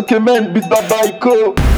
Okay, man, beat by Baiko.